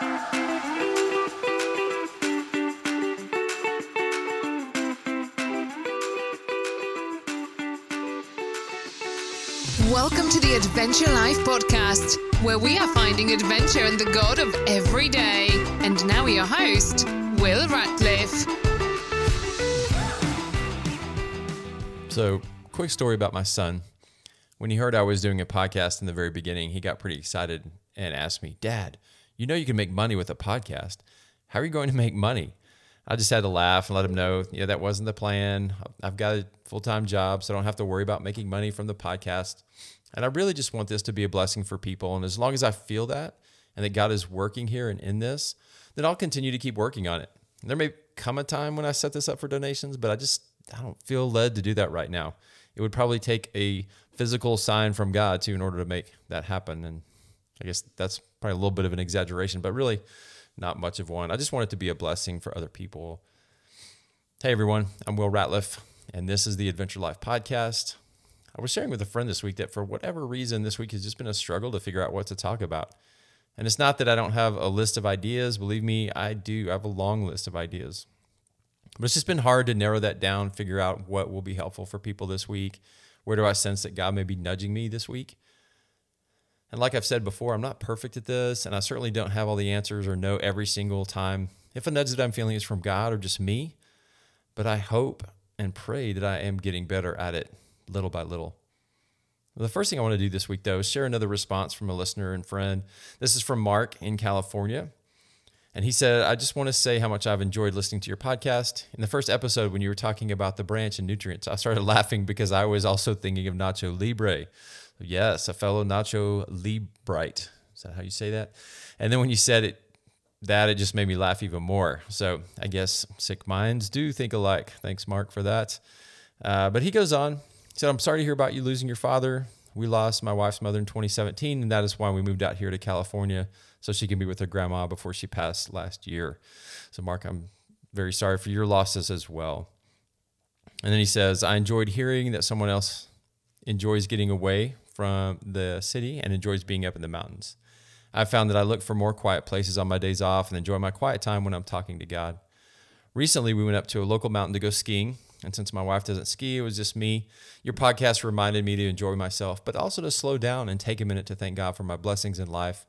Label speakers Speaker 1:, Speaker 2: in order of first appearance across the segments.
Speaker 1: Welcome to the Adventure Life podcast, where we are finding adventure in the God of every day. And now, your host, Will Ratcliffe.
Speaker 2: So, quick story about my son. When he heard I was doing a podcast in the very beginning, he got pretty excited and asked me, Dad, you know you can make money with a podcast. How are you going to make money? I just had to laugh and let him know, yeah, that wasn't the plan. I've got a full time job, so I don't have to worry about making money from the podcast. And I really just want this to be a blessing for people. And as long as I feel that and that God is working here and in this, then I'll continue to keep working on it. There may come a time when I set this up for donations, but I just I don't feel led to do that right now. It would probably take a physical sign from God too in order to make that happen. And I guess that's probably a little bit of an exaggeration, but really not much of one. I just want it to be a blessing for other people. Hey everyone, I'm Will Ratliff, and this is the Adventure Life podcast. I was sharing with a friend this week that for whatever reason, this week has just been a struggle to figure out what to talk about. And it's not that I don't have a list of ideas. Believe me, I do. I have a long list of ideas. But it's just been hard to narrow that down, figure out what will be helpful for people this week. Where do I sense that God may be nudging me this week? And like I've said before, I'm not perfect at this, and I certainly don't have all the answers or know every single time if a nudge that I'm feeling is from God or just me. But I hope and pray that I am getting better at it little by little. The first thing I want to do this week, though, is share another response from a listener and friend. This is from Mark in California. And he said, I just want to say how much I've enjoyed listening to your podcast. In the first episode, when you were talking about the branch and nutrients, I started laughing because I was also thinking of Nacho Libre. Yes, a fellow Nacho Librite. Is that how you say that? And then when you said it, that it just made me laugh even more. So I guess sick minds do think alike. Thanks, Mark, for that. Uh, but he goes on. He said, I'm sorry to hear about you losing your father. We lost my wife's mother in 2017, and that is why we moved out here to California so she can be with her grandma before she passed last year. So, Mark, I'm very sorry for your losses as well. And then he says, I enjoyed hearing that someone else enjoys getting away from the city and enjoys being up in the mountains. I've found that I look for more quiet places on my days off and enjoy my quiet time when I'm talking to God. Recently, we went up to a local mountain to go skiing. And since my wife doesn't ski, it was just me. Your podcast reminded me to enjoy myself, but also to slow down and take a minute to thank God for my blessings in life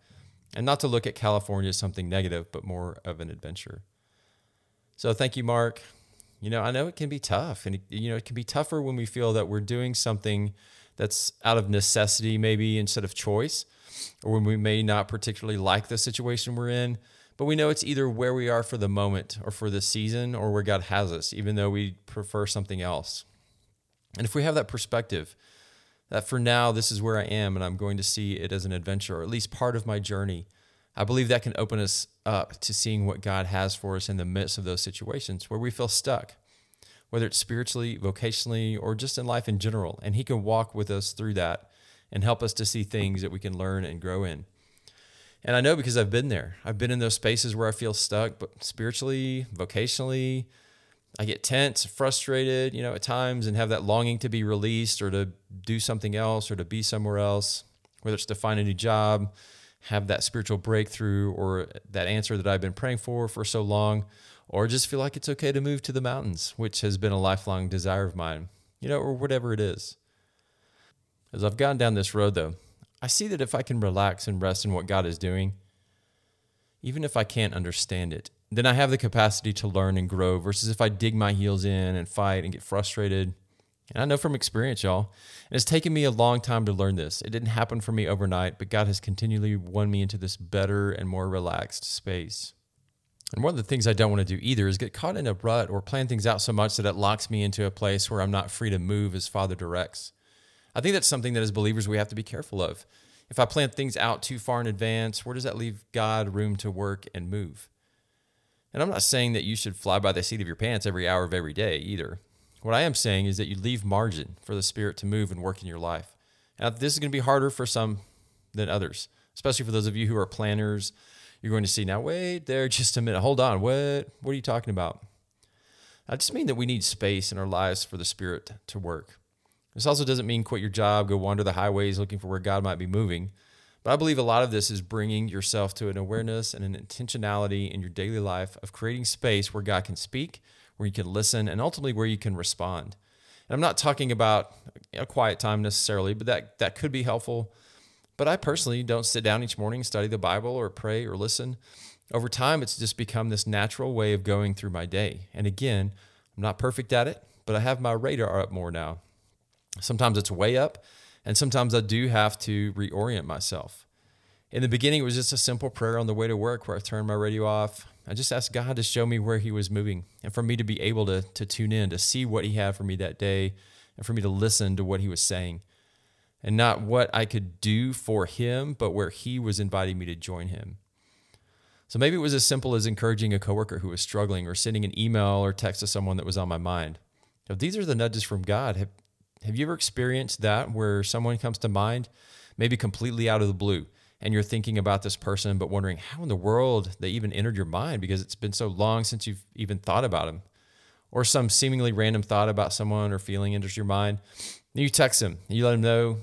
Speaker 2: and not to look at California as something negative, but more of an adventure. So thank you, Mark. You know, I know it can be tough, and you know, it can be tougher when we feel that we're doing something that's out of necessity, maybe instead of choice, or when we may not particularly like the situation we're in. But we know it's either where we are for the moment or for the season or where God has us, even though we prefer something else. And if we have that perspective, that for now, this is where I am and I'm going to see it as an adventure, or at least part of my journey, I believe that can open us up to seeing what God has for us in the midst of those situations where we feel stuck whether it's spiritually, vocationally, or just in life in general. And He can walk with us through that and help us to see things that we can learn and grow in. And I know because I've been there. I've been in those spaces where I feel stuck, but spiritually, vocationally, I get tense, frustrated, you know, at times and have that longing to be released or to do something else or to be somewhere else, whether it's to find a new job, have that spiritual breakthrough or that answer that I've been praying for for so long or just feel like it's okay to move to the mountains, which has been a lifelong desire of mine, you know, or whatever it is. As I've gone down this road, though, I see that if I can relax and rest in what God is doing, even if I can't understand it, then I have the capacity to learn and grow versus if I dig my heels in and fight and get frustrated. And I know from experience, y'all, and it's taken me a long time to learn this. It didn't happen for me overnight, but God has continually won me into this better and more relaxed space. And one of the things I don't want to do either is get caught in a rut or plan things out so much that it locks me into a place where I'm not free to move as Father directs. I think that's something that as believers we have to be careful of. If I plan things out too far in advance, where does that leave God room to work and move? And I'm not saying that you should fly by the seat of your pants every hour of every day either. What I am saying is that you leave margin for the Spirit to move and work in your life. Now, this is going to be harder for some than others, especially for those of you who are planners. You're going to see now wait there just a minute. Hold on. What what are you talking about? I just mean that we need space in our lives for the spirit to work. This also doesn't mean quit your job go wander the highways looking for where god might be moving But I believe a lot of this is bringing yourself to an awareness and an intentionality in your daily life of creating space where God can speak, where you can listen, and ultimately where you can respond. And I'm not talking about a quiet time necessarily, but that, that could be helpful. But I personally don't sit down each morning, study the Bible, or pray or listen. Over time, it's just become this natural way of going through my day. And again, I'm not perfect at it, but I have my radar up more now. Sometimes it's way up, and sometimes I do have to reorient myself. In the beginning, it was just a simple prayer on the way to work where I turned my radio off. I just asked God to show me where He was moving and for me to be able to, to tune in, to see what He had for me that day, and for me to listen to what He was saying. And not what I could do for Him, but where He was inviting me to join Him. So maybe it was as simple as encouraging a coworker who was struggling or sending an email or text to someone that was on my mind. If these are the nudges from God, have, have you ever experienced that where someone comes to mind, maybe completely out of the blue, and you're thinking about this person, but wondering how in the world they even entered your mind because it's been so long since you've even thought about them? Or some seemingly random thought about someone or feeling enters your mind. You text them, you let them know,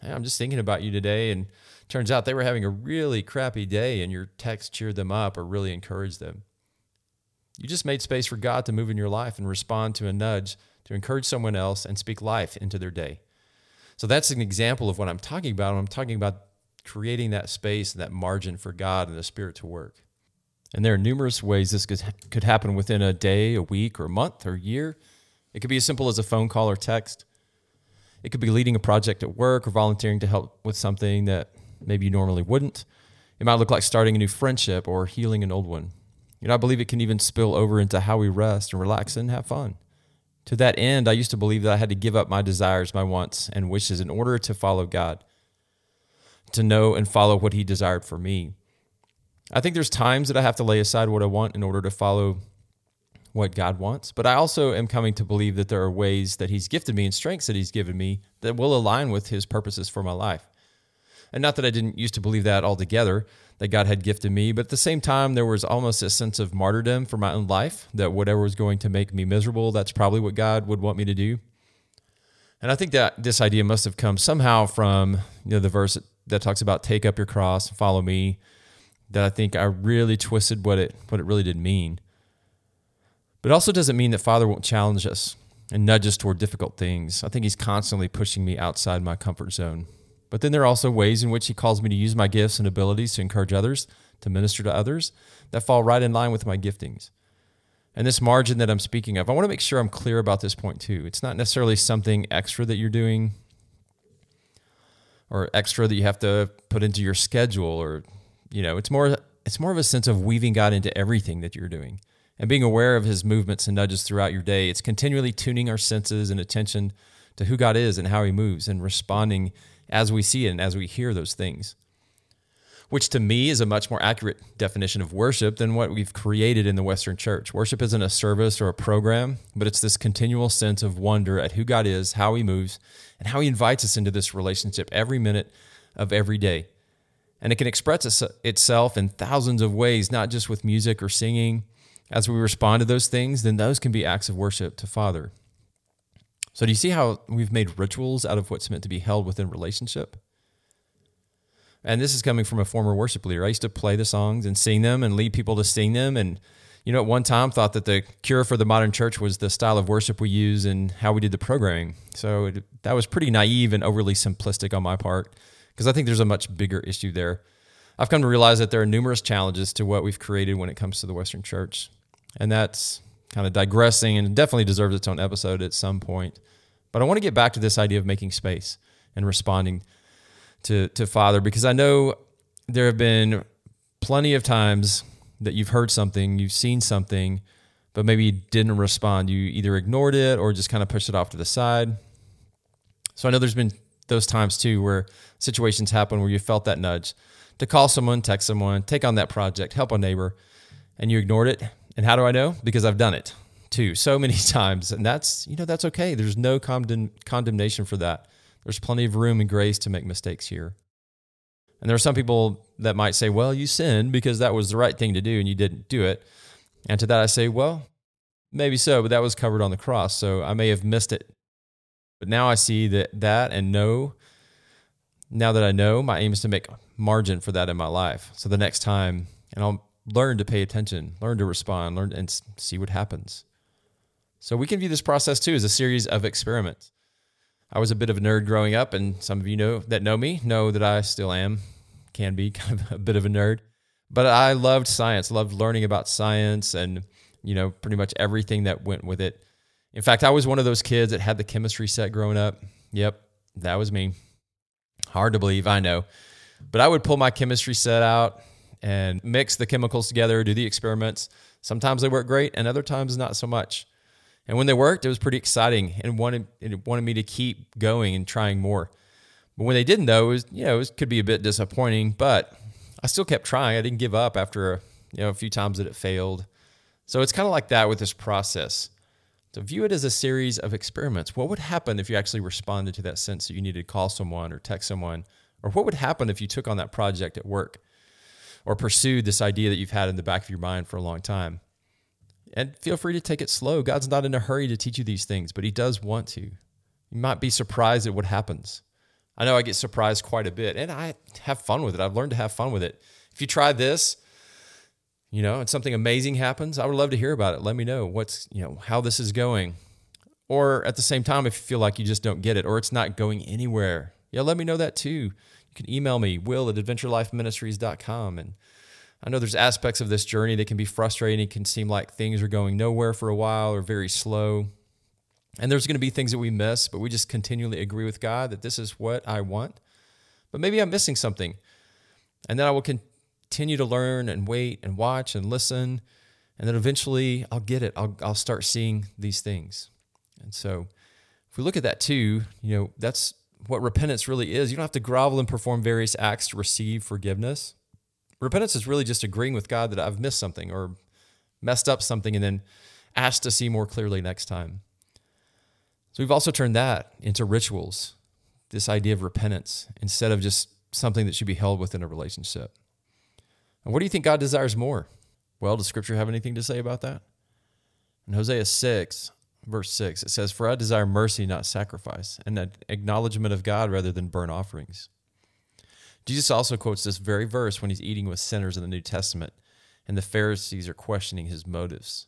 Speaker 2: hey, I'm just thinking about you today. And turns out they were having a really crappy day, and your text cheered them up or really encouraged them. You just made space for God to move in your life and respond to a nudge to encourage someone else and speak life into their day. So that's an example of what I'm talking about. I'm talking about creating that space and that margin for God and the Spirit to work. And there are numerous ways this could, happen within a day, a week, or a month, or a year. It could be as simple as a phone call or text. It could be leading a project at work or volunteering to help with something that maybe you normally wouldn't. It might look like starting a new friendship or healing an old one. You know, I believe it can even spill over into how we rest and relax and have fun. To that end, I used to believe that I had to give up my desires, my wants, and wishes in order to follow God, to know and follow what He desired for me. I think there's times that I have to lay aside what I want in order to follow what God wants, but I also am coming to believe that there are ways that He's gifted me and strengths that He's given me that will align with His purposes for my life. And not that I didn't used to believe that altogether, that God had gifted me, but at the same time, there was almost a sense of martyrdom for my own life that whatever was going to make me miserable, that's probably what God would want me to do. And I think that this idea must have come somehow from you know the verse that talks about take up your cross, and follow me. That I think I really twisted what it what it really did mean. But also doesn't mean that Father won't challenge us and nudge us toward difficult things. I think He's constantly pushing me outside my comfort zone. But then there are also ways in which He calls me to use my gifts and abilities to encourage others, to minister to others, that fall right in line with my giftings. And this margin that I'm speaking of, I want to make sure I'm clear about this point too. It's not necessarily something extra that you're doing or extra that you have to put into your schedule or you know, it's more it's more of a sense of weaving God into everything that you're doing and being aware of his movements and nudges throughout your day. It's continually tuning our senses and attention to who God is and how he moves and responding as we see it and as we hear those things. Which to me is a much more accurate definition of worship than what we've created in the Western church. Worship isn't a service or a program, but it's this continual sense of wonder at who God is, how he moves, and how he invites us into this relationship every minute of every day. And it can express itself in thousands of ways, not just with music or singing. As we respond to those things, then those can be acts of worship to Father. So, do you see how we've made rituals out of what's meant to be held within relationship? And this is coming from a former worship leader. I used to play the songs and sing them and lead people to sing them. And, you know, at one time thought that the cure for the modern church was the style of worship we use and how we did the programming. So it, that was pretty naive and overly simplistic on my part because I think there's a much bigger issue there. I've come to realize that there are numerous challenges to what we've created when it comes to the Western church. And that's kind of digressing and definitely deserves its own episode at some point. But I want to get back to this idea of making space and responding to to Father because I know there have been plenty of times that you've heard something, you've seen something, but maybe you didn't respond. You either ignored it or just kind of pushed it off to the side. So I know there's been those times too where situations happen where you felt that nudge to call someone, text someone, take on that project, help a neighbor, and you ignored it and how do I know? Because I've done it too so many times. And that's, you know, that's okay. There's no condemn- condemnation for that. There's plenty of room and grace to make mistakes here. And there are some people that might say, well, you sinned because that was the right thing to do and you didn't do it. And to that I say, well, maybe so, but that was covered on the cross. So I may have missed it. But now I see that that and know Now that I know, my aim is to make margin for that in my life. So the next time, and I'll learn to pay attention, learn to respond, learn and see what happens. So we can view this process too as a series of experiments. I was a bit of a nerd growing up, and some of you know that know me know that I still am, can be kind of a bit of a nerd. But I loved science, loved learning about science and, you know, pretty much everything that went with it. In fact, I was one of those kids that had the chemistry set growing up. Yep, that was me. Hard to believe, I know. But I would pull my chemistry set out and mix the chemicals together, do the experiments. Sometimes they work great, and other times not so much. And when they worked, it was pretty exciting and wanted it wanted me to keep going and trying more. But when they didn't, though, it was you know it was, could be a bit disappointing. But I still kept trying. I didn't give up after you know a few times that it failed. So it's kind of like that with this process. To view it as a series of experiments. What would happen if you actually responded to that sense that you needed to call someone or text someone? Or what would happen if you took on that project at work or pursued this idea that you've had in the back of your mind for a long time? And feel free to take it slow. God's not in a hurry to teach you these things, but He does want to. You might be surprised at what happens. I know I get surprised quite a bit, and I have fun with it. I've learned to have fun with it. If you try this, you know, and something amazing happens, I would love to hear about it. Let me know what's, you know, how this is going. Or at the same time, if you feel like you just don't get it or it's not going anywhere, yeah, let me know that too. You can email me, will at adventurelifeministries.com. And I know there's aspects of this journey that can be frustrating. It can seem like things are going nowhere for a while or very slow. And there's going to be things that we miss, but we just continually agree with God that this is what I want. But maybe I'm missing something. And then I will continue to learn and wait and watch and listen. And then eventually I'll get it. I'll, I'll start seeing these things. And so if we look at that too, you know, that's what repentance really is. You don't have to grovel and perform various acts to receive forgiveness. Repentance is really just agreeing with God that I've missed something or messed up something and then asked to see more clearly next time. So we've also turned that into rituals, this idea of repentance, instead of just something that should be held within a relationship. And what do you think God desires more? Well, does Scripture have anything to say about that? In Hosea 6, verse 6, it says, For I desire mercy, not sacrifice, and an acknowledgement of God rather than burnt offerings. Jesus also quotes this very verse when he's eating with sinners in the New Testament, and the Pharisees are questioning his motives.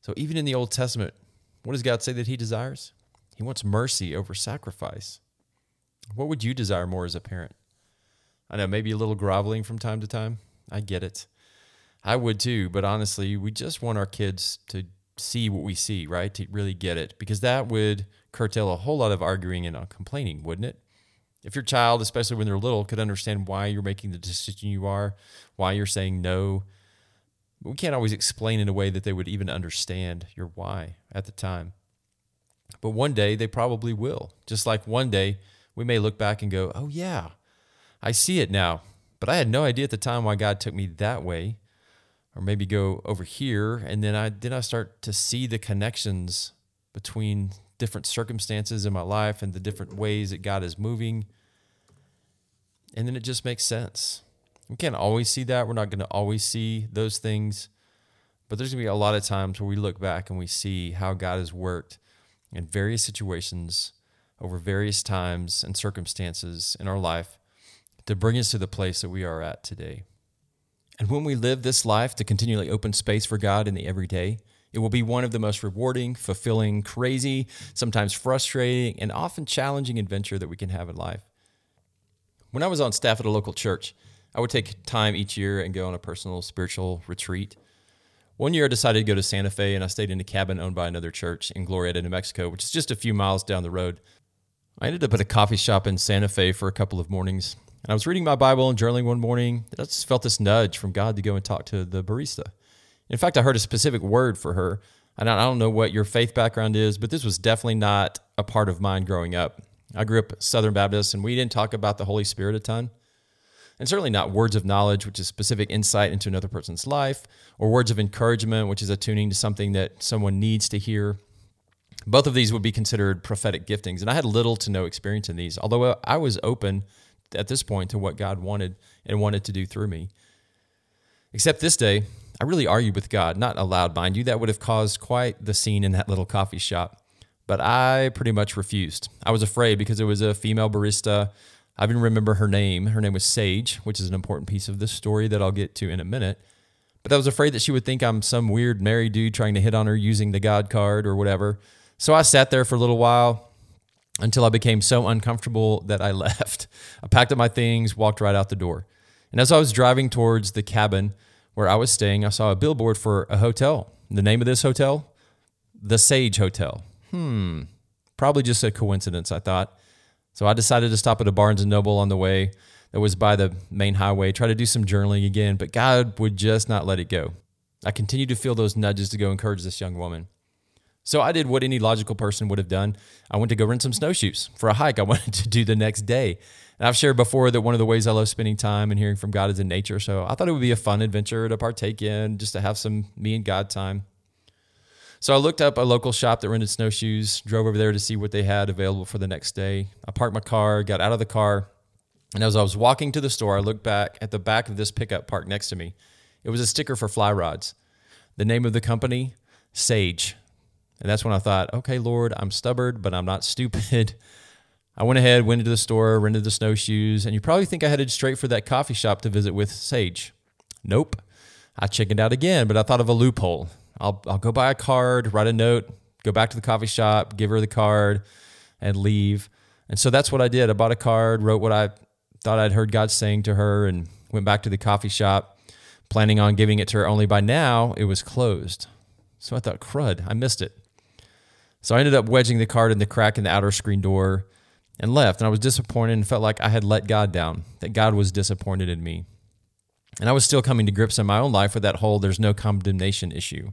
Speaker 2: So, even in the Old Testament, what does God say that he desires? He wants mercy over sacrifice. What would you desire more as a parent? I know maybe a little groveling from time to time. I get it. I would too, but honestly, we just want our kids to see what we see, right? To really get it, because that would curtail a whole lot of arguing and uh, complaining, wouldn't it? If your child, especially when they're little, could understand why you're making the decision you are, why you're saying no, we can't always explain in a way that they would even understand your why at the time. But one day they probably will. Just like one day we may look back and go, oh, yeah, I see it now. But I had no idea at the time why God took me that way. Or maybe go over here. And then I then I start to see the connections between different circumstances in my life and the different ways that God is moving. And then it just makes sense. We can't always see that. We're not going to always see those things. But there's going to be a lot of times where we look back and we see how God has worked in various situations over various times and circumstances in our life to bring us to the place that we are at today. And when we live this life to continually open space for God in the everyday, it will be one of the most rewarding, fulfilling, crazy, sometimes frustrating, and often challenging adventure that we can have in life. When I was on staff at a local church, I would take time each year and go on a personal spiritual retreat. One year I decided to go to Santa Fe and I stayed in a cabin owned by another church in Glorieta, New Mexico, which is just a few miles down the road. I ended up at a coffee shop in Santa Fe for a couple of mornings. And I was reading my Bible and journaling one morning. I just felt this nudge from God to go and talk to the barista. In fact, I heard a specific word for her. And I don't know what your faith background is, but this was definitely not a part of mine growing up. I grew up Southern Baptist, and we didn't talk about the Holy Spirit a ton. And certainly not words of knowledge, which is specific insight into another person's life, or words of encouragement, which is attuning to something that someone needs to hear. Both of these would be considered prophetic giftings. And I had little to no experience in these, although I was open at this point to what God wanted and wanted to do through me. Except this day, I really argued with God, not aloud, mind you. That would have caused quite the scene in that little coffee shop. But I pretty much refused. I was afraid because it was a female barista. I even remember her name. Her name was Sage, which is an important piece of this story that I'll get to in a minute. But I was afraid that she would think I'm some weird married dude trying to hit on her using the God card or whatever. So I sat there for a little while until I became so uncomfortable that I left. I packed up my things, walked right out the door. And as I was driving towards the cabin where I was staying, I saw a billboard for a hotel. The name of this hotel? The Sage Hotel. Hmm, probably just a coincidence, I thought. So I decided to stop at a Barnes and Noble on the way that was by the main highway, try to do some journaling again, but God would just not let it go. I continued to feel those nudges to go encourage this young woman. So I did what any logical person would have done. I went to go rent some snowshoes for a hike I wanted to do the next day. And I've shared before that one of the ways I love spending time and hearing from God is in nature. So I thought it would be a fun adventure to partake in, just to have some me and God time. So I looked up a local shop that rented snowshoes, drove over there to see what they had available for the next day. I parked my car, got out of the car, and as I was walking to the store, I looked back at the back of this pickup parked next to me. It was a sticker for fly rods. The name of the company, Sage. And that's when I thought, okay, Lord, I'm stubborn, but I'm not stupid. I went ahead, went into the store, rented the snowshoes, and you probably think I headed straight for that coffee shop to visit with Sage. Nope. I chickened out again, but I thought of a loophole. I'll, I'll go buy a card, write a note, go back to the coffee shop, give her the card, and leave. And so that's what I did. I bought a card, wrote what I thought I'd heard God saying to her and went back to the coffee shop, planning on giving it to her. Only by now it was closed. So I thought, crud, I missed it. So I ended up wedging the card in the crack in the outer screen door and left. And I was disappointed and felt like I had let God down, that God was disappointed in me. And I was still coming to grips in my own life with that whole there's no condemnation issue.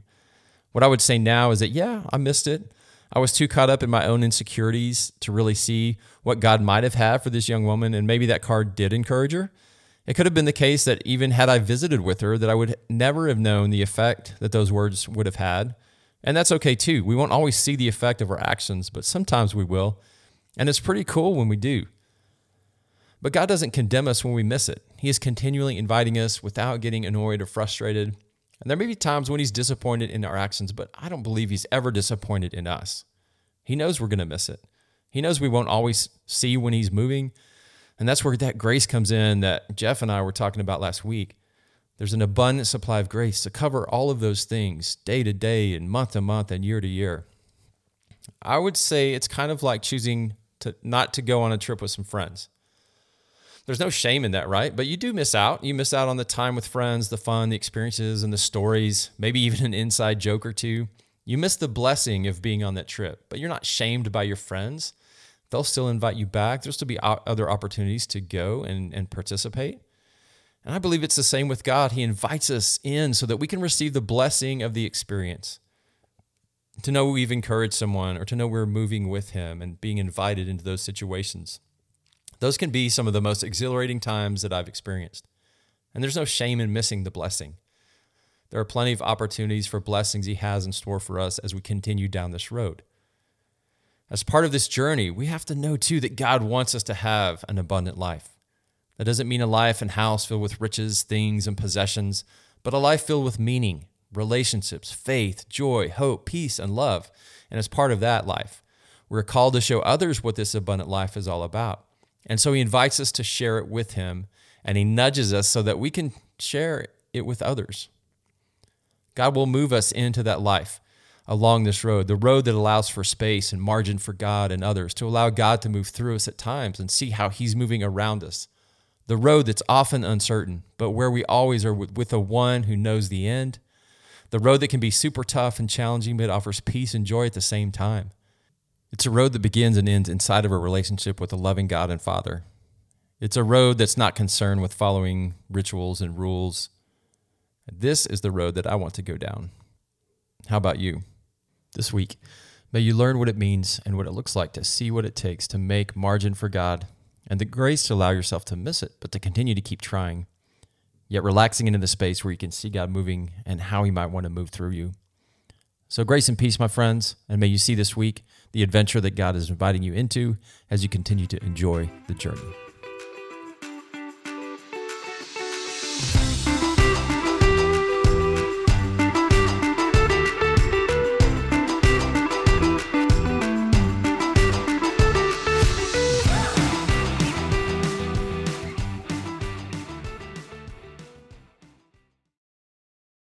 Speaker 2: What I would say now is that, yeah, I missed it. I was too caught up in my own insecurities to really see what God might have had for this young woman. And maybe that card did encourage her. It could have been the case that even had I visited with her, that I would never have known the effect that those words would have had. And that's okay too. We won't always see the effect of our actions, but sometimes we will. And it's pretty cool when we do. But God doesn't condemn us when we miss it. He is continually inviting us without getting annoyed or frustrated. And there may be times when He's disappointed in our actions, but I don't believe He's ever disappointed in us. He knows we're going to miss it. He knows we won't always see when He's moving. And that's where that grace comes in that Jeff and I were talking about last week. There's an abundant supply of grace to cover all of those things day to day and month to month and year to year. I would say it's kind of like choosing to not to go on a trip with some friends. There's no shame in that, right? But you do miss out. You miss out on the time with friends, the fun, the experiences, and the stories, maybe even an inside joke or two. You miss the blessing of being on that trip, but you're not shamed by your friends. They'll still invite you back. There'll still be other opportunities to go and, and participate. And I believe it's the same with God. He invites us in so that we can receive the blessing of the experience. To know we've encouraged someone or to know we're moving with Him and being invited into those situations. Those can be some of the most exhilarating times that I've experienced. And there's no shame in missing the blessing. There are plenty of opportunities for blessings He has in store for us as we continue down this road. As part of this journey, we have to know too that God wants us to have an abundant life. That doesn't mean a life and house filled with riches, things, and possessions, but a life filled with meaning, relationships, faith, joy, hope, peace, and love. And as part of that life, we're called to show others what this abundant life is all about. And so he invites us to share it with him, and he nudges us so that we can share it with others. God will move us into that life along this road, the road that allows for space and margin for God and others, to allow God to move through us at times and see how he's moving around us the road that's often uncertain, but where we always are with, with the one who knows the end, the road that can be super tough and challenging, but offers peace and joy at the same time. It's a road that begins and ends inside of a relationship with a loving God and Father. It's a road that's not concerned with following rituals and rules. This is the road that I want to go down. How about you? This week, may you learn what it means and what it looks like to see what it takes to make margin for God and the grace to allow yourself to miss it, but to continue to keep trying, yet relaxing into the space where you can see God moving and how He might want to move through you. So, grace and peace, my friends, and may you see this week the adventure that God is inviting you into as you continue to enjoy the journey.